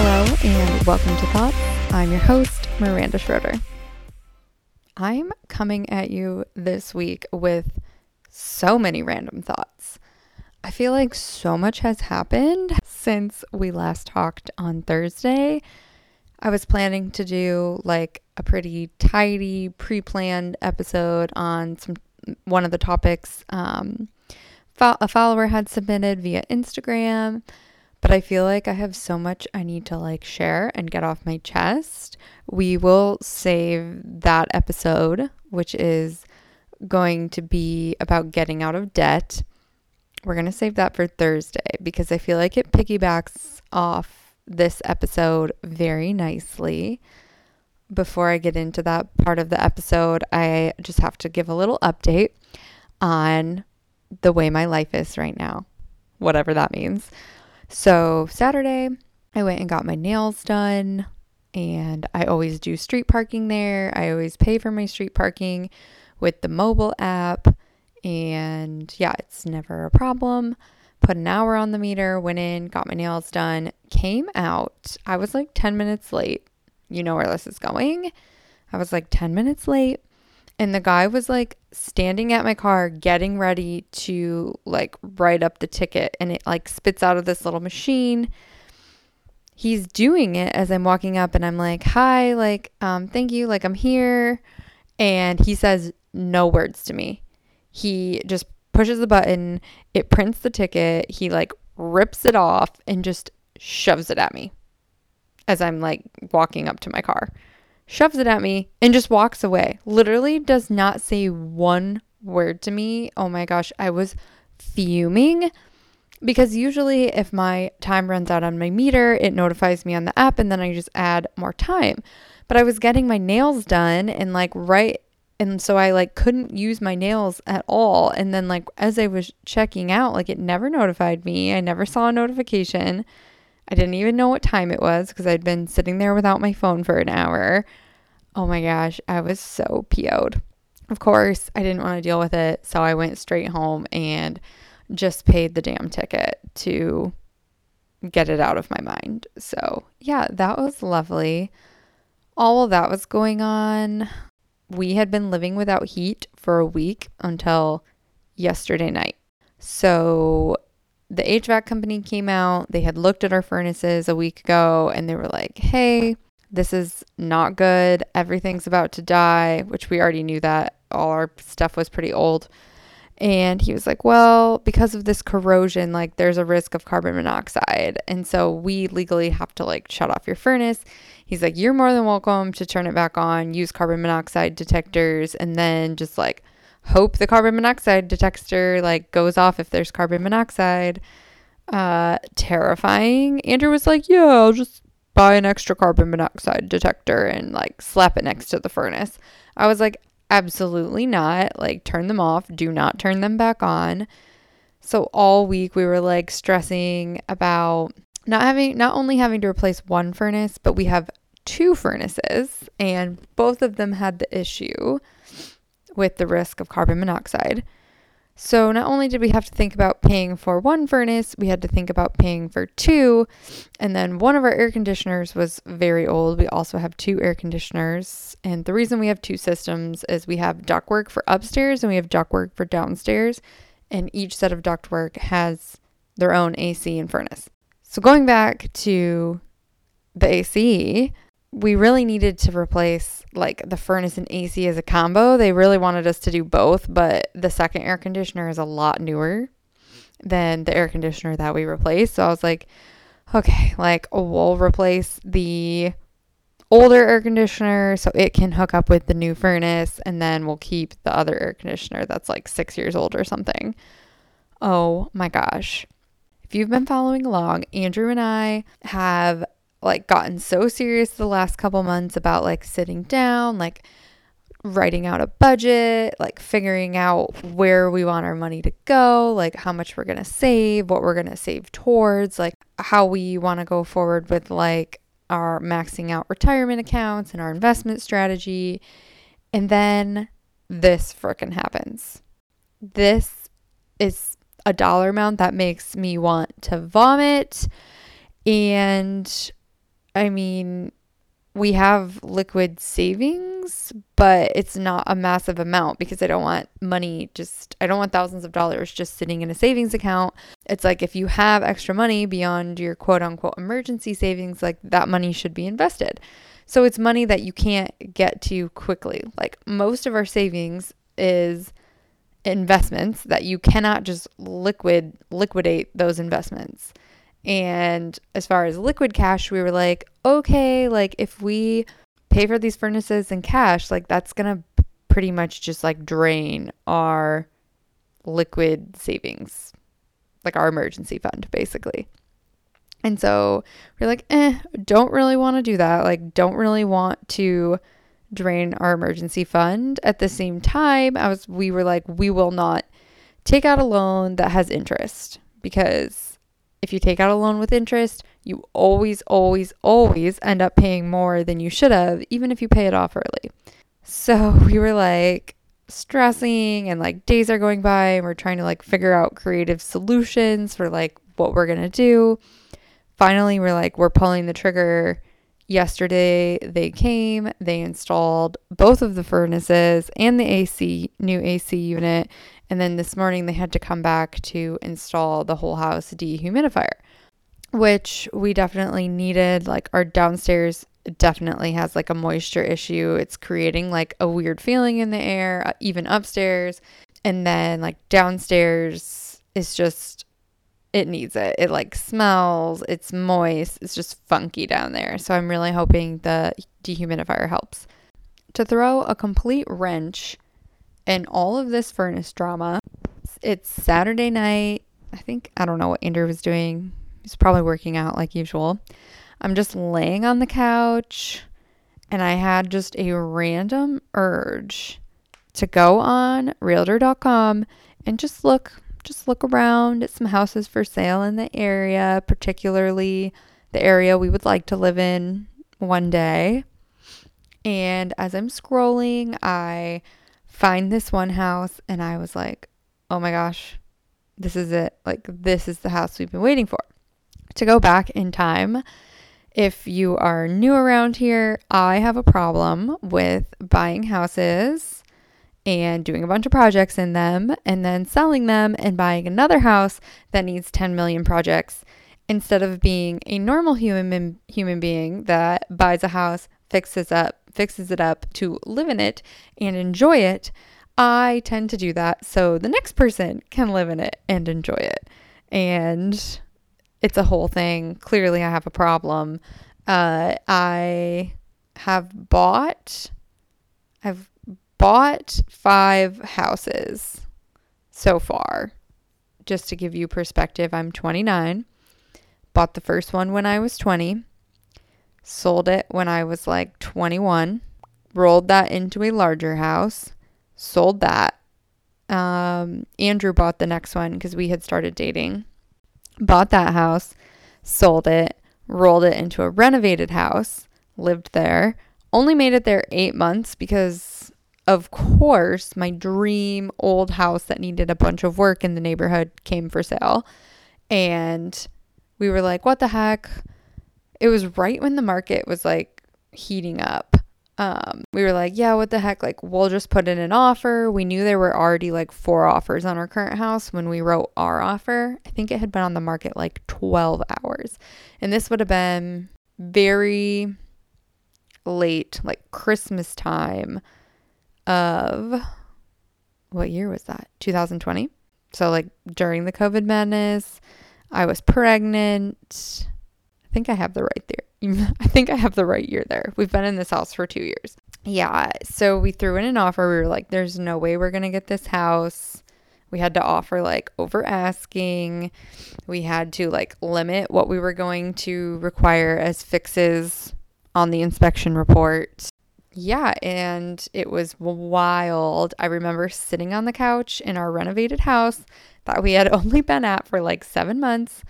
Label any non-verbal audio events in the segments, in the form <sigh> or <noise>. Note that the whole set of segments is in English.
Hello and welcome to Thoughts. I'm your host, Miranda Schroeder. I'm coming at you this week with so many random thoughts. I feel like so much has happened since we last talked on Thursday. I was planning to do like a pretty tidy, pre-planned episode on some one of the topics um, a follower had submitted via Instagram but I feel like I have so much I need to like share and get off my chest. We will save that episode, which is going to be about getting out of debt. We're going to save that for Thursday because I feel like it piggybacks off this episode very nicely. Before I get into that part of the episode, I just have to give a little update on the way my life is right now, whatever that means. So, Saturday, I went and got my nails done, and I always do street parking there. I always pay for my street parking with the mobile app, and yeah, it's never a problem. Put an hour on the meter, went in, got my nails done, came out. I was like 10 minutes late. You know where this is going. I was like 10 minutes late and the guy was like standing at my car getting ready to like write up the ticket and it like spits out of this little machine. He's doing it as i'm walking up and i'm like hi like um thank you like i'm here. And he says no words to me. He just pushes the button it prints the ticket he like rips it off and just shoves it at me as i'm like walking up to my car shoves it at me, and just walks away. Literally does not say one word to me. Oh my gosh, I was fuming because usually if my time runs out on my meter, it notifies me on the app and then I just add more time. But I was getting my nails done and like right and so I like couldn't use my nails at all and then like as I was checking out, like it never notified me. I never saw a notification. I didn't even know what time it was because I'd been sitting there without my phone for an hour. Oh my gosh, I was so PO'd. Of course, I didn't want to deal with it, so I went straight home and just paid the damn ticket to get it out of my mind. So, yeah, that was lovely. All of that was going on. We had been living without heat for a week until yesterday night. So, the HVAC company came out. They had looked at our furnaces a week ago and they were like, hey, this is not good. Everything's about to die, which we already knew that. All our stuff was pretty old. And he was like, well, because of this corrosion, like there's a risk of carbon monoxide. And so we legally have to like shut off your furnace. He's like, you're more than welcome to turn it back on, use carbon monoxide detectors, and then just like hope the carbon monoxide detector like goes off if there's carbon monoxide. Uh, terrifying. Andrew was like, yeah, I'll just buy an extra carbon monoxide detector and like slap it next to the furnace. I was like, absolutely not. Like, turn them off. Do not turn them back on. So all week we were like stressing about not having, not only having to replace one furnace, but we have two furnaces and both of them had the issue with the risk of carbon monoxide. So not only did we have to think about paying for one furnace, we had to think about paying for two. And then one of our air conditioners was very old. We also have two air conditioners. And the reason we have two systems is we have ductwork for upstairs and we have ductwork for downstairs. And each set of ductwork has their own AC and furnace. So going back to the AC, we really needed to replace like the furnace and AC as a combo. They really wanted us to do both, but the second air conditioner is a lot newer than the air conditioner that we replaced. So I was like, okay, like we'll replace the older air conditioner so it can hook up with the new furnace and then we'll keep the other air conditioner that's like 6 years old or something. Oh my gosh. If you've been following along, Andrew and I have like gotten so serious the last couple months about like sitting down, like writing out a budget, like figuring out where we want our money to go, like how much we're going to save, what we're going to save towards, like how we want to go forward with like our maxing out retirement accounts and our investment strategy. And then this freaking happens. This is a dollar amount that makes me want to vomit. And I mean, we have liquid savings, but it's not a massive amount because I don't want money just, I don't want thousands of dollars just sitting in a savings account. It's like if you have extra money beyond your quote unquote emergency savings, like that money should be invested. So it's money that you can't get to quickly. Like most of our savings is investments that you cannot just liquid liquidate those investments. And as far as liquid cash, we were like, okay, like if we pay for these furnaces in cash, like that's going to pretty much just like drain our liquid savings, like our emergency fund, basically. And so we're like, eh, don't really want to do that. Like, don't really want to drain our emergency fund. At the same time, I was we were like, we will not take out a loan that has interest because if you take out a loan with interest, you always, always, always end up paying more than you should have, even if you pay it off early. So <laughs> we were like stressing, and like days are going by, and we're trying to like figure out creative solutions for like what we're gonna do. Finally, we're like, we're pulling the trigger. Yesterday, they came, they installed both of the furnaces and the AC, new AC unit, and then this morning they had to come back to install the whole house dehumidifier, which we definitely needed. Like our downstairs definitely has like a moisture issue. It's creating like a weird feeling in the air, uh, even upstairs. And then like downstairs is just it needs it. It like smells, it's moist, it's just funky down there. So I'm really hoping the dehumidifier helps. To throw a complete wrench and all of this furnace drama. It's Saturday night. I think, I don't know what Andrew was doing. He's probably working out like usual. I'm just laying on the couch and I had just a random urge to go on realtor.com and just look just look around at some houses for sale in the area, particularly the area we would like to live in one day. And as I'm scrolling, I find this one house and I was like, oh my gosh, this is it. Like, this is the house we've been waiting for. To go back in time, if you are new around here, I have a problem with buying houses and doing a bunch of projects in them and then selling them and buying another house that needs 10 million projects instead of being a normal human human being that buys a house, fixes up fixes it up to live in it and enjoy it, I tend to do that so the next person can live in it and enjoy it. And it's a whole thing. Clearly, I have a problem. Uh, I have bought, I've bought five houses so far. Just to give you perspective, I'm 29. Bought the first one when I was 20 sold it when I was like 21, rolled that into a larger house, sold that. Um, Andrew bought the next one because we had started dating. Bought that house, sold it, rolled it into a renovated house, lived there. Only made it there eight months because, of course, my dream old house that needed a bunch of work in the neighborhood came for sale. And we were like, what the heck? It was right when the market was like heating up. Um, we were like, yeah, what the heck? Like, we'll just put in an offer. We knew there were already like four offers on our current house when we wrote our offer. I think it had been on the market like 12 hours. And this would have been very late, like Christmas time of what year was that? 2020. So, like, during the COVID madness, I was pregnant. I think I have the right there. <laughs> I think I have the right year there. We've been in this house for two years. Yeah. So we threw in an offer. We were like, there's no way we're going to get this house. We had to offer like over asking. We had to like limit what we were going to require as fixes on the inspection report. Yeah, and it was wild. I remember sitting on the couch in our renovated house that we had <laughs> only been at for like seven months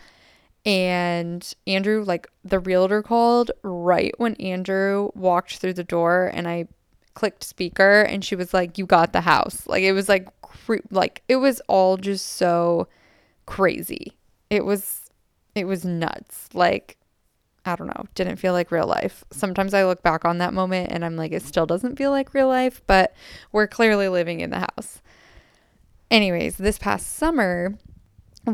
and Andrew, like the realtor called right when Andrew walked through the door and I clicked speaker and she was like, You got the house. Like it was like, cre- like it was all just so crazy. It was, it was nuts. Like, I don't know, didn't feel like real life. Sometimes I look back on that moment and I'm like, it still doesn't feel like real life, but we're clearly living in the house. Anyways, this past summer,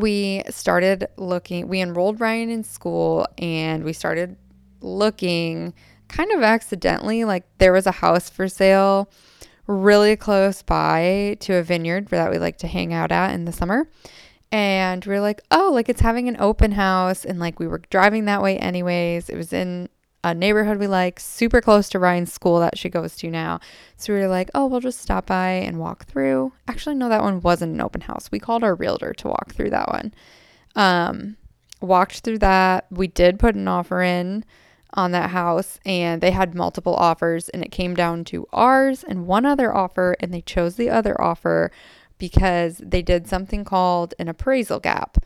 we started looking, we enrolled Ryan in school and we started looking kind of accidentally. Like there was a house for sale really close by to a vineyard for that we like to hang out at in the summer. And we are like, oh, like it's having an open house. And like we were driving that way anyways. It was in a neighborhood we like, super close to Ryan's school that she goes to now. So we were like, oh, we'll just stop by and walk through. Actually, no, that one wasn't an open house. We called our realtor to walk through that one. Um, walked through that. We did put an offer in on that house and they had multiple offers and it came down to ours and one other offer and they chose the other offer because they did something called an appraisal gap.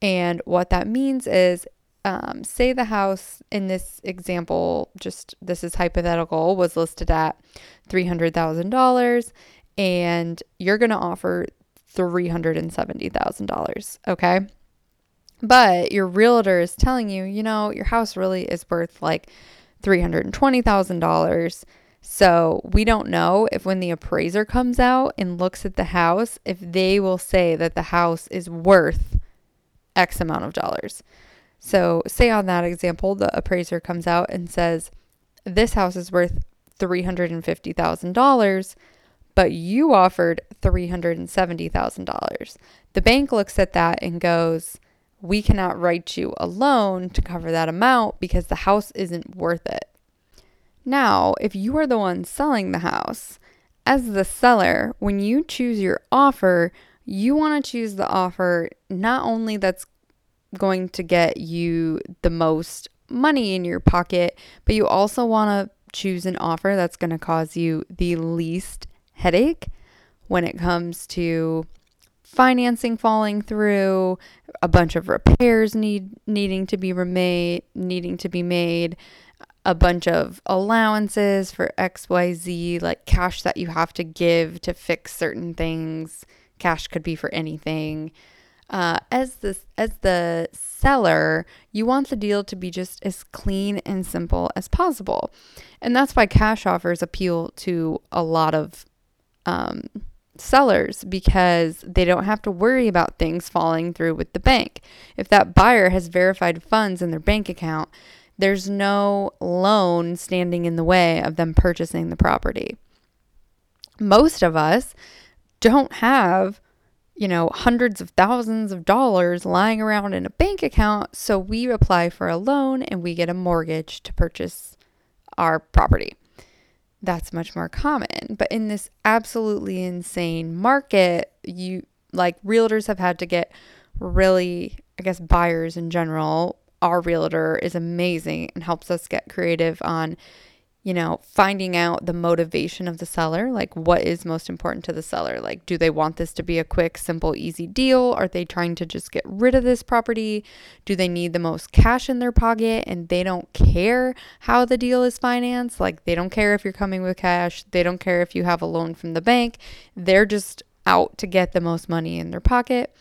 And what that means is um, say the house in this example, just this is hypothetical, was listed at $300,000 and you're going to offer $370,000. Okay. But your realtor is telling you, you know, your house really is worth like $320,000. So we don't know if when the appraiser comes out and looks at the house, if they will say that the house is worth X amount of dollars. So, say on that example, the appraiser comes out and says, This house is worth $350,000, but you offered $370,000. The bank looks at that and goes, we cannot write you a loan to cover that amount because the house isn't worth it. Now, if you are the one selling the house, as the seller, when you choose your offer, you want to choose the offer not only that's going to get you the most money in your pocket, but you also want to choose an offer that's going to cause you the least headache when it comes to financing falling through, a bunch of repairs need needing to be remade, needing to be made, a bunch of allowances for XYZ, like cash that you have to give to fix certain things. Cash could be for anything. Uh, as the as the seller, you want the deal to be just as clean and simple as possible, and that's why cash offers appeal to a lot of um, sellers because they don't have to worry about things falling through with the bank. If that buyer has verified funds in their bank account, there's no loan standing in the way of them purchasing the property. Most of us don't have, you know, hundreds of thousands of dollars lying around in a bank account, so we apply for a loan and we get a mortgage to purchase our property that's much more common. But in this absolutely insane market, you like realtors have had to get really, I guess, buyers in general. Our realtor is amazing and helps us get creative on you know, finding out the motivation of the seller, like what is most important to the seller. Like, do they want this to be a quick, simple, easy deal? Are they trying to just get rid of this property? Do they need the most cash in their pocket and they don't care how the deal is financed? Like, they don't care if you're coming with cash, they don't care if you have a loan from the bank. They're just out to get the most money in their pocket.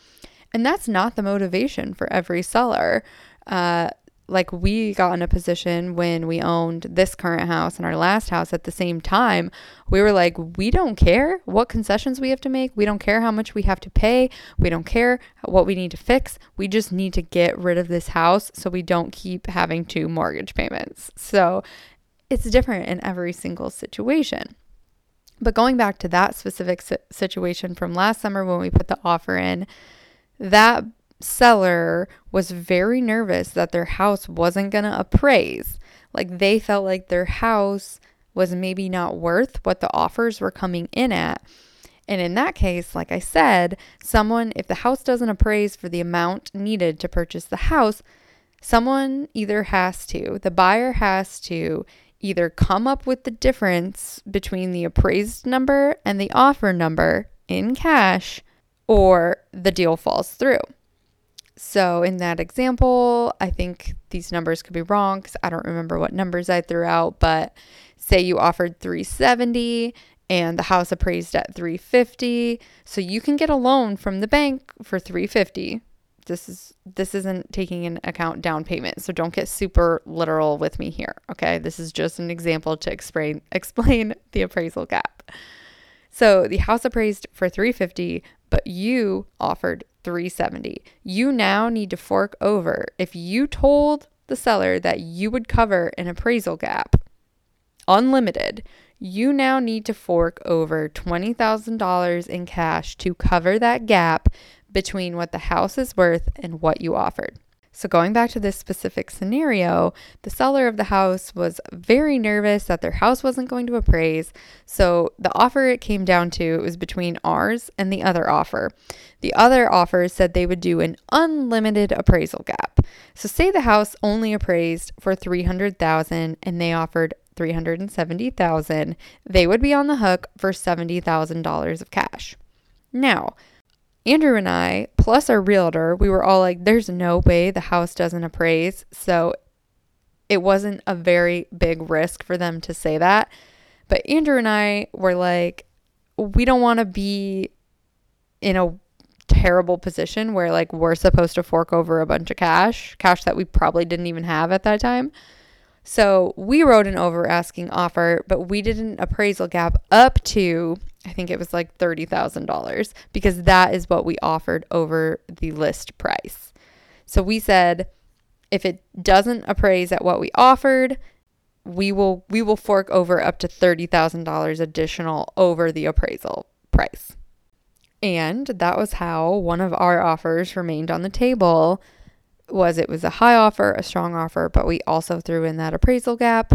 And that's not the motivation for every seller. Uh, like we got in a position when we owned this current house and our last house at the same time. We were like we don't care what concessions we have to make. We don't care how much we have to pay. We don't care what we need to fix. We just need to get rid of this house so we don't keep having two mortgage payments. So it's different in every single situation. But going back to that specific situation from last summer when we put the offer in that seller was very nervous that their house wasn't going to appraise. Like they felt like their house was maybe not worth what the offers were coming in at. And in that case, like I said, someone, if the house doesn't appraise for the amount needed to purchase the house, someone either has to, the buyer has to either come up with the difference between the appraised number and the offer number in cash, or the deal falls through. So in that example, I think these numbers could be wrong because I don't remember what numbers I threw out, but say you offered 370 and the house appraised at 350, so you can get a loan from the bank for 350 This is this isn't taking into account down payment. So don't get super literal with me here, okay? This is just an example to explain <laughs> explain the appraisal gap. So the house appraised for 350, but you offered 370. You now need to fork over. If you told the seller that you would cover an appraisal gap unlimited, you now need to fork over $20,000 in cash to cover that gap between what the house is worth and what you offered. So, going back to this specific scenario, the seller of the house was very nervous that their house wasn't going to appraise. So, the offer it came down to was between ours and the other offer. The other offer said they would do an unlimited appraisal gap. So, say the house only appraised for 300,000 and they offered 370,000, they would be on the hook for $70,000 of cash. Now, Andrew and I, plus our realtor, we were all like, there's no way the house doesn't appraise. So it wasn't a very big risk for them to say that. But Andrew and I were like, we don't want to be in a terrible position where like we're supposed to fork over a bunch of cash, cash that we probably didn't even have at that time. So we wrote an over asking offer, but we did an appraisal gap up to, I think it was like $30,000 because that is what we offered over the list price. So we said, if it doesn't appraise at what we offered, we will we will fork over up to $30,000 additional over the appraisal price. And that was how one of our offers remained on the table was it was a high offer, a strong offer, but we also threw in that appraisal gap.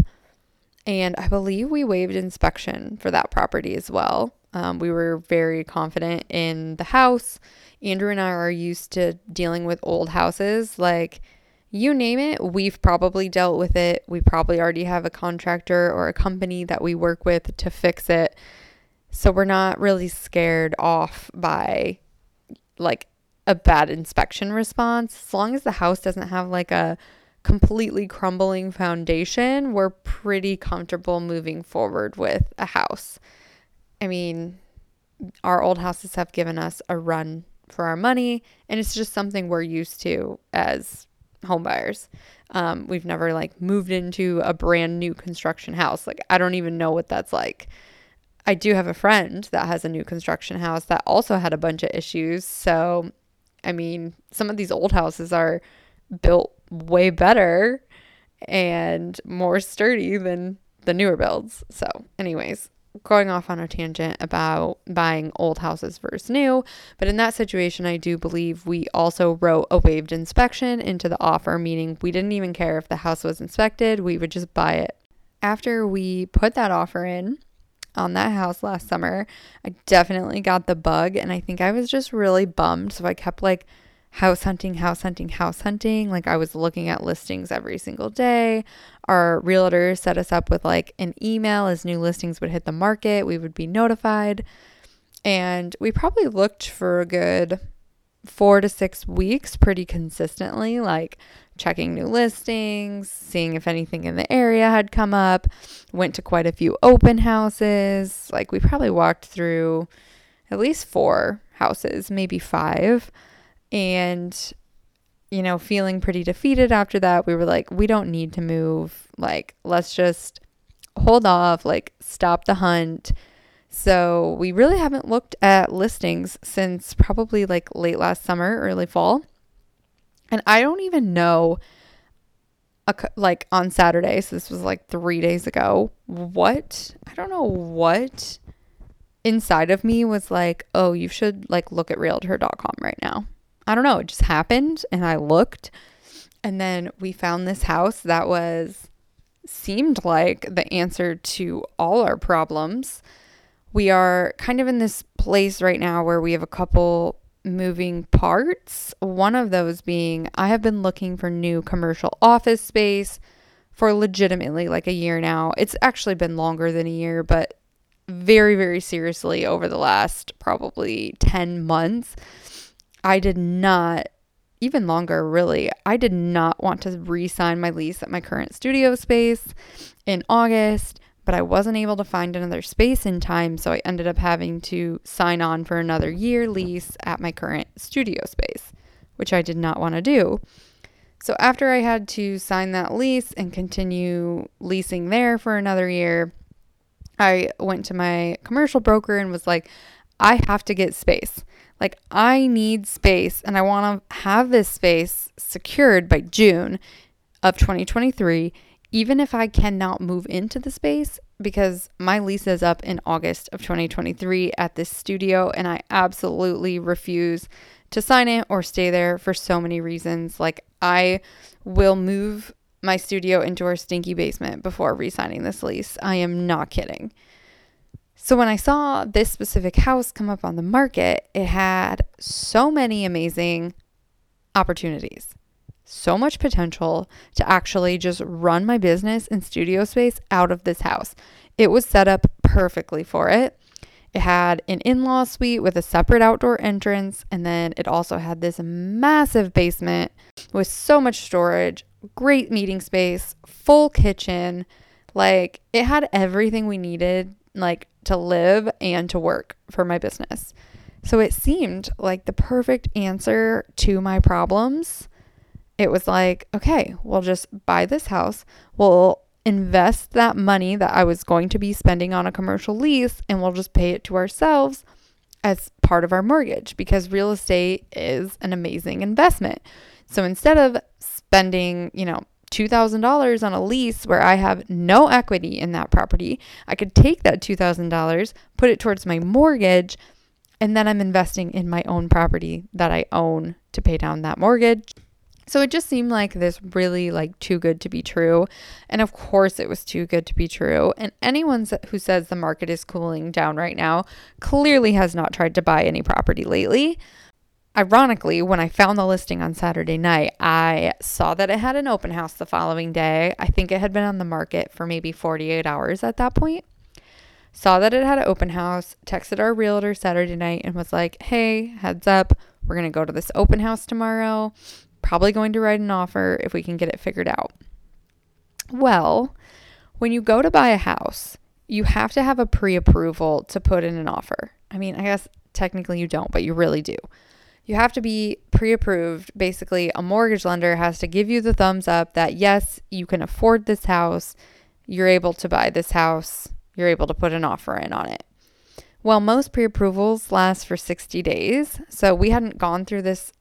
And I believe we waived inspection for that property as well. Um, we were very confident in the house. Andrew and I are used to dealing with old houses. Like, you name it, we've probably dealt with it. We probably already have a contractor or a company that we work with to fix it. So we're not really scared off by like a bad inspection response. As long as the house doesn't have like a completely crumbling foundation, we're pretty comfortable moving forward with a house. I mean, our old houses have given us a run for our money, and it's just something we're used to as homebuyers. Um, we've never like moved into a brand new construction house. Like, I don't even know what that's like. I do have a friend that has a new construction house that also had a bunch of issues. So I mean, some of these old houses are built way better and more sturdy than the newer builds. So, anyways, going off on a tangent about buying old houses versus new, but in that situation, I do believe we also wrote a waived inspection into the offer, meaning we didn't even care if the house was inspected, we would just buy it. After we put that offer in, on that house last summer. I definitely got the bug and I think I was just really bummed. So I kept like house hunting, house hunting, house hunting. Like I was looking at listings every single day. Our realtor set us up with like an email as new listings would hit the market, we would be notified. And we probably looked for a good four to six weeks pretty consistently, like checking new listings, seeing if anything in the area had come up, went to quite a few open houses. Like we probably walked through at least four houses, maybe five. And, you know, feeling pretty defeated after that, we were like, we don't need to move. Like, let's just hold off, like, stop the hunt. So we really haven't looked at listings since probably like late last summer, early fall. And I don't even know, a, like on Saturday, so this was like three days ago, what, I don't know what inside of me was like, oh, you should like look at realtor.com right now. I don't know. It just happened and I looked. And then we found this house that was seemed like the answer to all our problems. We are kind of in this place right now where we have a couple moving parts. One of those being I have been looking for new commercial office space for legitimately like a year now. It's actually been longer than a year, but very, very seriously over the last probably 10 months. I did not, even longer really, I did not want to re sign my lease at my current studio space in August but I wasn't able to find another space in time, so I ended up having to sign on for another year lease at my current studio space. which I did not want to do. So after I had to sign that lease and continue leasing there for another year, I went to my commercial broker and was like, I have to get space. Like, I need space and I want to have this space secured by June of 2023, even if I cannot move into the space because my lease is up in August of 2023 at this studio and I absolutely refuse to sign it or stay there for so many reasons. Like, I will move my studio into our stinky basement before re signing this lease. I am not kidding. So, when I saw this specific house come up on the market, it had so many amazing opportunities, so much potential to actually just run my business and studio space out of this house. It was set up perfectly for it. It had an in law suite with a separate outdoor entrance, and then it also had this massive basement with so much storage, great meeting space, full kitchen. Like it had everything we needed, like to live and to work for my business. So it seemed like the perfect answer to my problems. It was like, okay, we'll just buy this house. We'll invest that money that I was going to be spending on a commercial lease and we'll just pay it to ourselves as part of our mortgage because real estate is an amazing investment. So instead of spending, you know, $2,000 on a lease where I have no equity in that property, I could take that $2,000, put it towards my mortgage, and then I'm investing in my own property that I own to pay down that mortgage. So it just seemed like this really like too good to be true. And of course it was too good to be true. And anyone who says the market is cooling down right now clearly has not tried to buy any property lately. Ironically, when I found the listing on Saturday night, I saw that it had an open house the following day. I think it had been on the market for maybe 48 hours at that point. Saw that it had an open house, texted our realtor Saturday night and was like, hey, heads up, we're going to go to this open house tomorrow probably going to write an offer if we can get it figured out. Well, when you go to buy a house, you have to have a pre approval to put in an offer. I mean, I guess technically you don't, but you really do. You have to be pre approved. Basically, a mortgage lender has to give you the thumbs up that yes, you can afford this house, you're able to buy this house, you're able to put an offer in on it. Well, most pre approvals last for 60 days. So we hadn't gone through this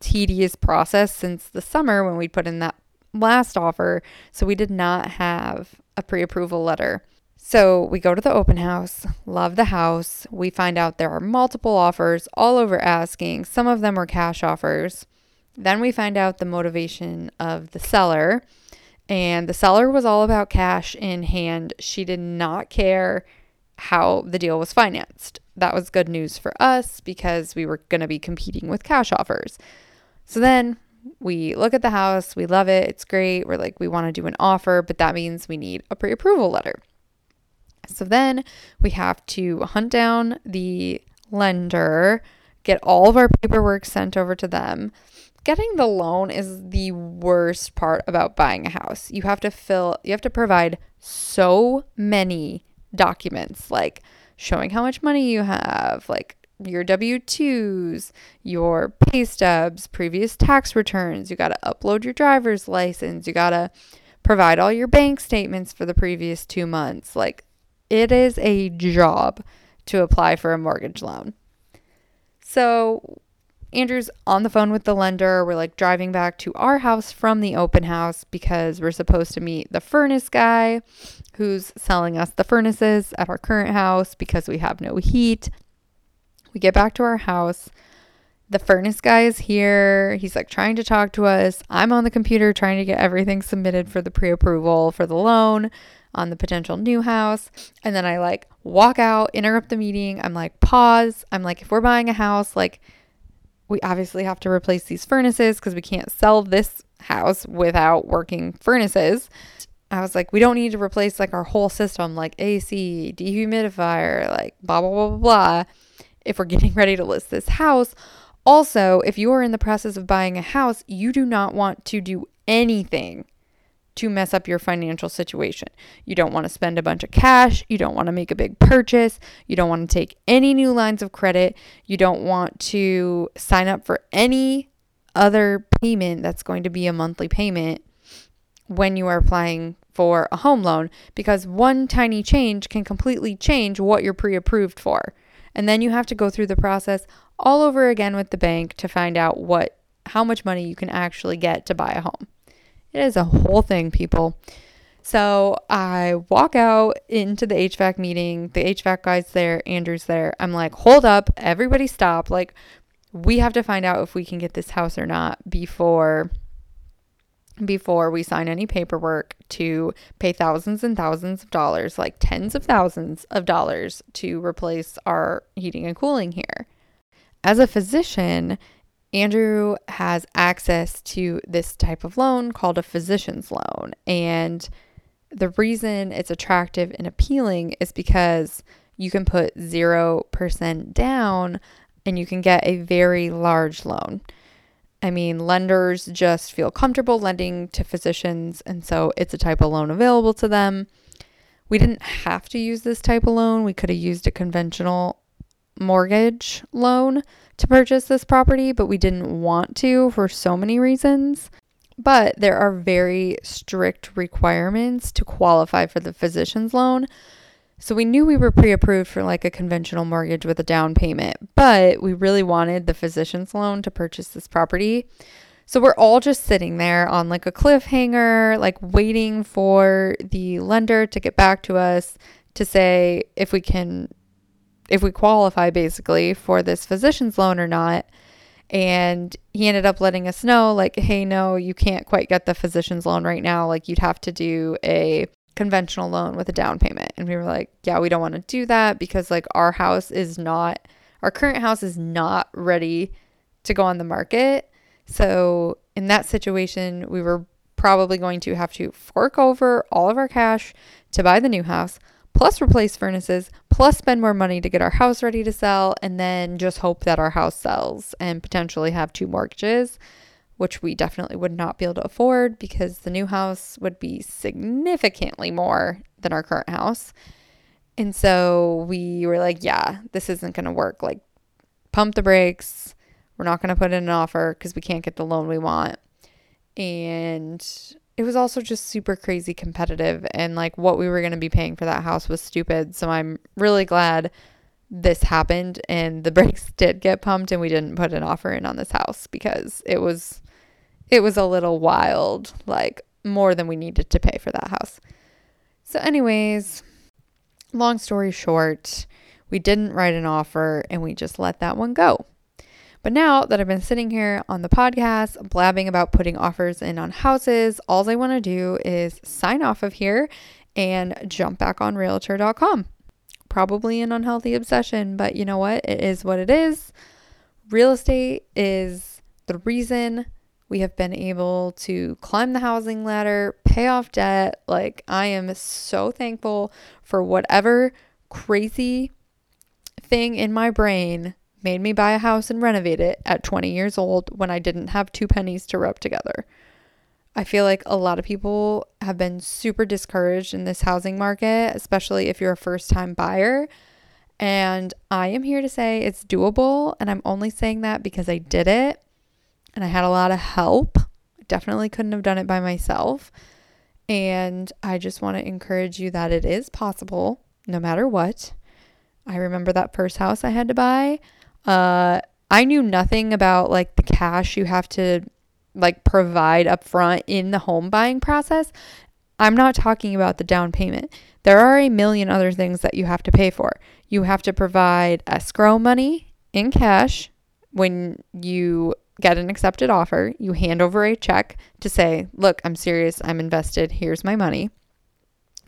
tedious process since the summer when we put in that last offer. So we did not have a pre approval letter. So we go to the open house, love the house. We find out there are multiple offers all over asking. Some of them were cash offers. Then we find out the motivation of the seller. And the seller was all about cash in hand. She did not care how the deal was financed. That was good news for us because we were going to be competing with cash offers. So then we look at the house, we love it, it's great. We're like, we want to do an offer, but that means we need a pre approval letter. So then we have to hunt down the lender, get all of our paperwork sent over to them. Getting the loan is the worst part about buying a house. You have to fill, you have to provide so many documents like showing how much money you have, like your W 2s, your pay stubs, previous tax returns. You got to upload your driver's license. You got to provide all your bank statements for the previous two months. Like, it is a job to apply for a mortgage loan. So, Andrew's on the phone with the lender. We're like driving back to our house from the open house because we're supposed to meet the furnace guy who's selling us the furnaces at our current house because we have no heat. We get back to our house. The furnace guy is here. He's like trying to talk to us. I'm on the computer trying to get everything submitted for the pre approval for the loan on the potential new house. And then I like walk out, interrupt the meeting. I'm like, pause. I'm like, if we're buying a house, like, we obviously have to replace these furnaces because we can't sell this house without working furnaces. I was like, we don't need to replace like our whole system, like AC, dehumidifier, like blah, blah, blah, blah, blah if we're getting <laughs> ready to list this house. Also, if you are in the process of buying a house, you do not want to do anything to mess up your financial situation. You don't want to spend a bunch of cash. You don't want to make a big purchase. You don't want to take any new lines of credit. You don't want to sign up for any other payment that's going to be a monthly payment when you are applying for a home loan because one tiny change can completely change what you're pre approved for. And then you have to go through the process all over again with the bank to find out what how much money you can actually get to buy a home. It is a whole thing, people. So I walk out into the HVAC meeting. The HVAC guy's there, Andrew's there. I'm like, hold up, everybody stop. Like, we have to find out if we can get this house or not before before we sign any paperwork to pay thousands and thousands of dollars, like tens of thousands of dollars to replace our heating and cooling here. As a physician, Andrew has access to this type of loan called a physician's loan. And the reason it's attractive and appealing is because you can put 0% down and you can get a very large loan. I mean, lenders just feel comfortable lending to physicians, and so it's a type of loan available to them. We didn't have to use this type of loan. We could have used a conventional mortgage loan to purchase this property, but we didn't want to for so many reasons. But there are very strict requirements to qualify for the physician's loan. So we knew we were pre approved for like a conventional mortgage with a down payment, but we really wanted the physician's loan to purchase this property. So we're all just sitting there on like a cliffhanger, like waiting for the lender to get back to us to say if we can if we qualify basically for this physician's loan or not. And he ended up letting us know, like, hey, no, you can't quite get the physician's loan right now. Like, you'd have to do a conventional loan with a down payment. And we were like, yeah, we don't want to do that because, like, our house is not, our current house is not ready to go on the market. So, in that situation, we were probably going to have to fork over all of our cash to buy the new house plus replace furnaces, plus spend more money to get our house ready to sell, and then just hope that our house sells and potentially have two mortgages, which we definitely would not be able to afford because the new house would be significantly more than our current house. And so we were like, yeah, this isn't going to work. Like, pump the brakes. We're not going to put in an offer because we can't get the loan we want. And it was also just super crazy competitive and like what we were going to be paying for that house was stupid. So I'm really glad this happened and the <laughs> brakes did get pumped and we didn't put an offer in on this house because it was it was a little wild, like more than we needed to pay for that house. So anyways, long story short, we didn't write an offer and we just let that one go. But now that I've been sitting here on the podcast blabbing about putting offers in on houses, all I want to do is sign off of here and jump back on realtor.com. Probably an unhealthy obsession, but you know what? It is what it is. Real estate is the reason we have been able to climb the housing ladder, pay off debt. Like, I am so thankful for whatever crazy thing in my brain made me buy a house and renovate it at 20 years old when I didn't have two pennies to rub together. I feel like a lot of people have been super discouraged in this housing market, especially if you're a first time buyer. And I am here to say it's doable. And I'm only saying that because I did it and I had a lot of help. Definitely couldn't have done it by myself. And I just want to encourage you that it is possible no matter what. I remember that first house I had to buy. Uh, I knew nothing about like the cash you have to like provide up front in the home buying process. I'm not talking about the down payment. There are a million other things that you have to pay for. You have to provide escrow money in cash when you get an accepted offer. You hand over a check to say, Look, I'm serious. I'm invested. Here's my money.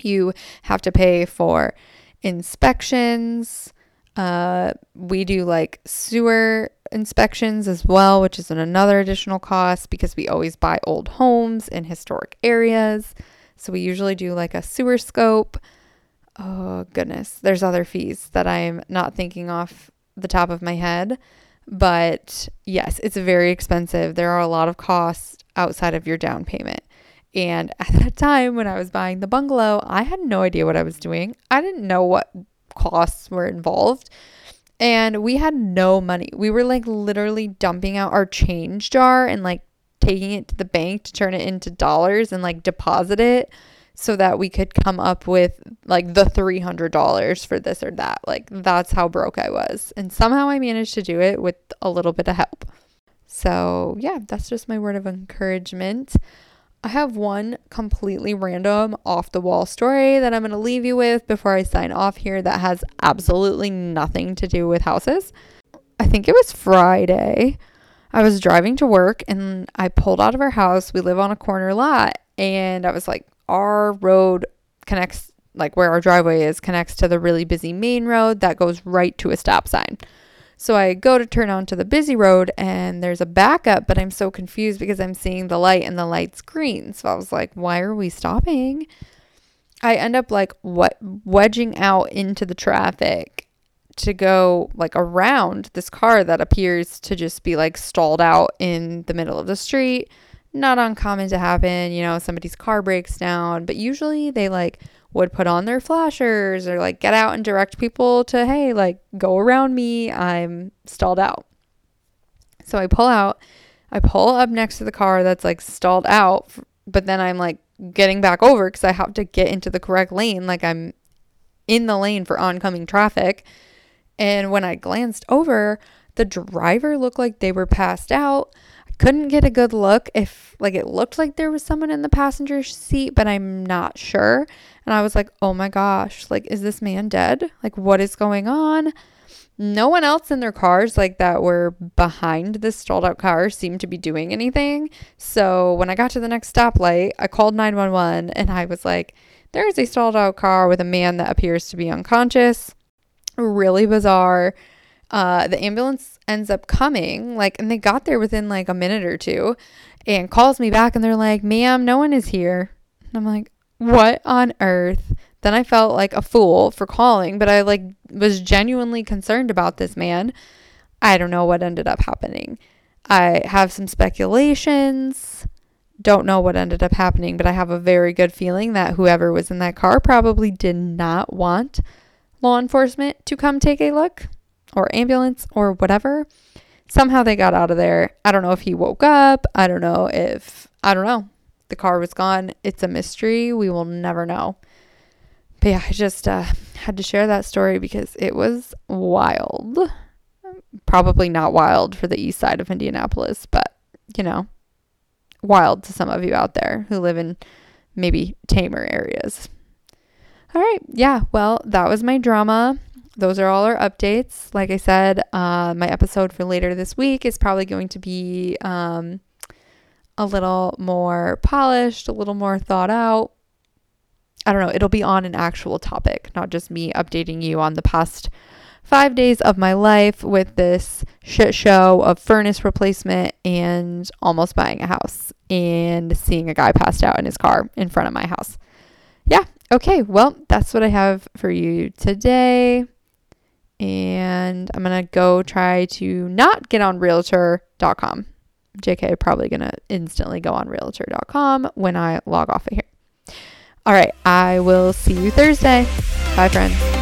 You have to pay for inspections, uh, we do like sewer inspections as well, which is another additional cost because we always buy old homes in historic areas. So we usually do like a sewer scope. Oh, goodness. There's other fees that I'm not thinking off the top of my head. But yes, it's very expensive. There are a lot of costs outside of your down payment. And at that time, when I was buying the bungalow, I had no idea what I was doing. I didn't know what costs were involved. And we had no money. We were like literally dumping out our change jar and like taking it to the bank to turn it into dollars and like deposit it so that we could come up with like the $300 for this or that. Like that's how broke I was. And somehow I managed to do it with a little bit of help. So, yeah, that's just my word of encouragement. I have one completely random off the wall story that I'm going to leave you with before I sign off here that has absolutely nothing to do with houses. I think it was Friday. I was driving to work and I pulled out of our house. We live on a corner lot. And I was like, our road connects, like where our driveway is, connects to the really busy main road that goes right to a stop sign. So I go to turn onto the busy road and there's a backup, but I'm so confused because I'm seeing the light and the light's green. So I was like, why are we stopping? I end up like what wedging out into the traffic to go like around this car that appears to just be like stalled out in the middle of the street. Not uncommon to happen, you know, somebody's car breaks down, but usually they like would put on their flashers or like get out and direct people to, hey, like go around me. I'm stalled out. So I pull out, I pull up next to the car that's like stalled out, but then I'm like getting back over because I have to get into the correct lane. Like I'm in the lane for oncoming traffic. And when I glanced over, the driver looked like they were passed out couldn't get a good look if like it looked like there was someone in the passenger seat but i'm not sure. And i was like oh my gosh like is this man dead? Like what is going on? No one else in their cars like that were behind this stalled out car seemed to be doing anything. So when i got to the next stoplight i called 911 and i was like there is a stalled out car with a man that appears to be unconscious. Really bizarre. Uh, the ambulance ends up coming, like, and they got there within like a minute or two and calls me back and they're like, ma'am, no one is here. And I'm like, what on earth? Then I felt like a fool for calling, but I like was genuinely concerned about this man. I don't know what ended up happening. I have some speculations. Don't know what ended up happening, but I have a very good feeling that whoever was in that car probably did not want law enforcement to come take a look or ambulance or whatever. Somehow they got out of there. I don't know if he woke up. I don't know if, I don't know. The car was gone. It's a mystery. We will never know. But yeah, I just uh, had to share that story because it was wild. Probably not wild for the east side of Indianapolis, but you know, wild to some of you out there who live in maybe tamer areas. All right. Yeah. Well, that was my drama those are all our updates. Like I said, uh, my episode for later this week is probably going to be um, a little more polished, a little more thought out. I don't know. It'll be on an actual topic, not just me updating you on the past five days of my life with this shit show of furnace replacement and almost buying a house and seeing a guy passed out in his car in front of my house. Yeah. Okay. Well, that's what I have for you today and I'm to go try to not get on realtor.com. JK, probably to instantly go on realtor.com when I log off of here. All right, I will see you Thursday. Bye, friends.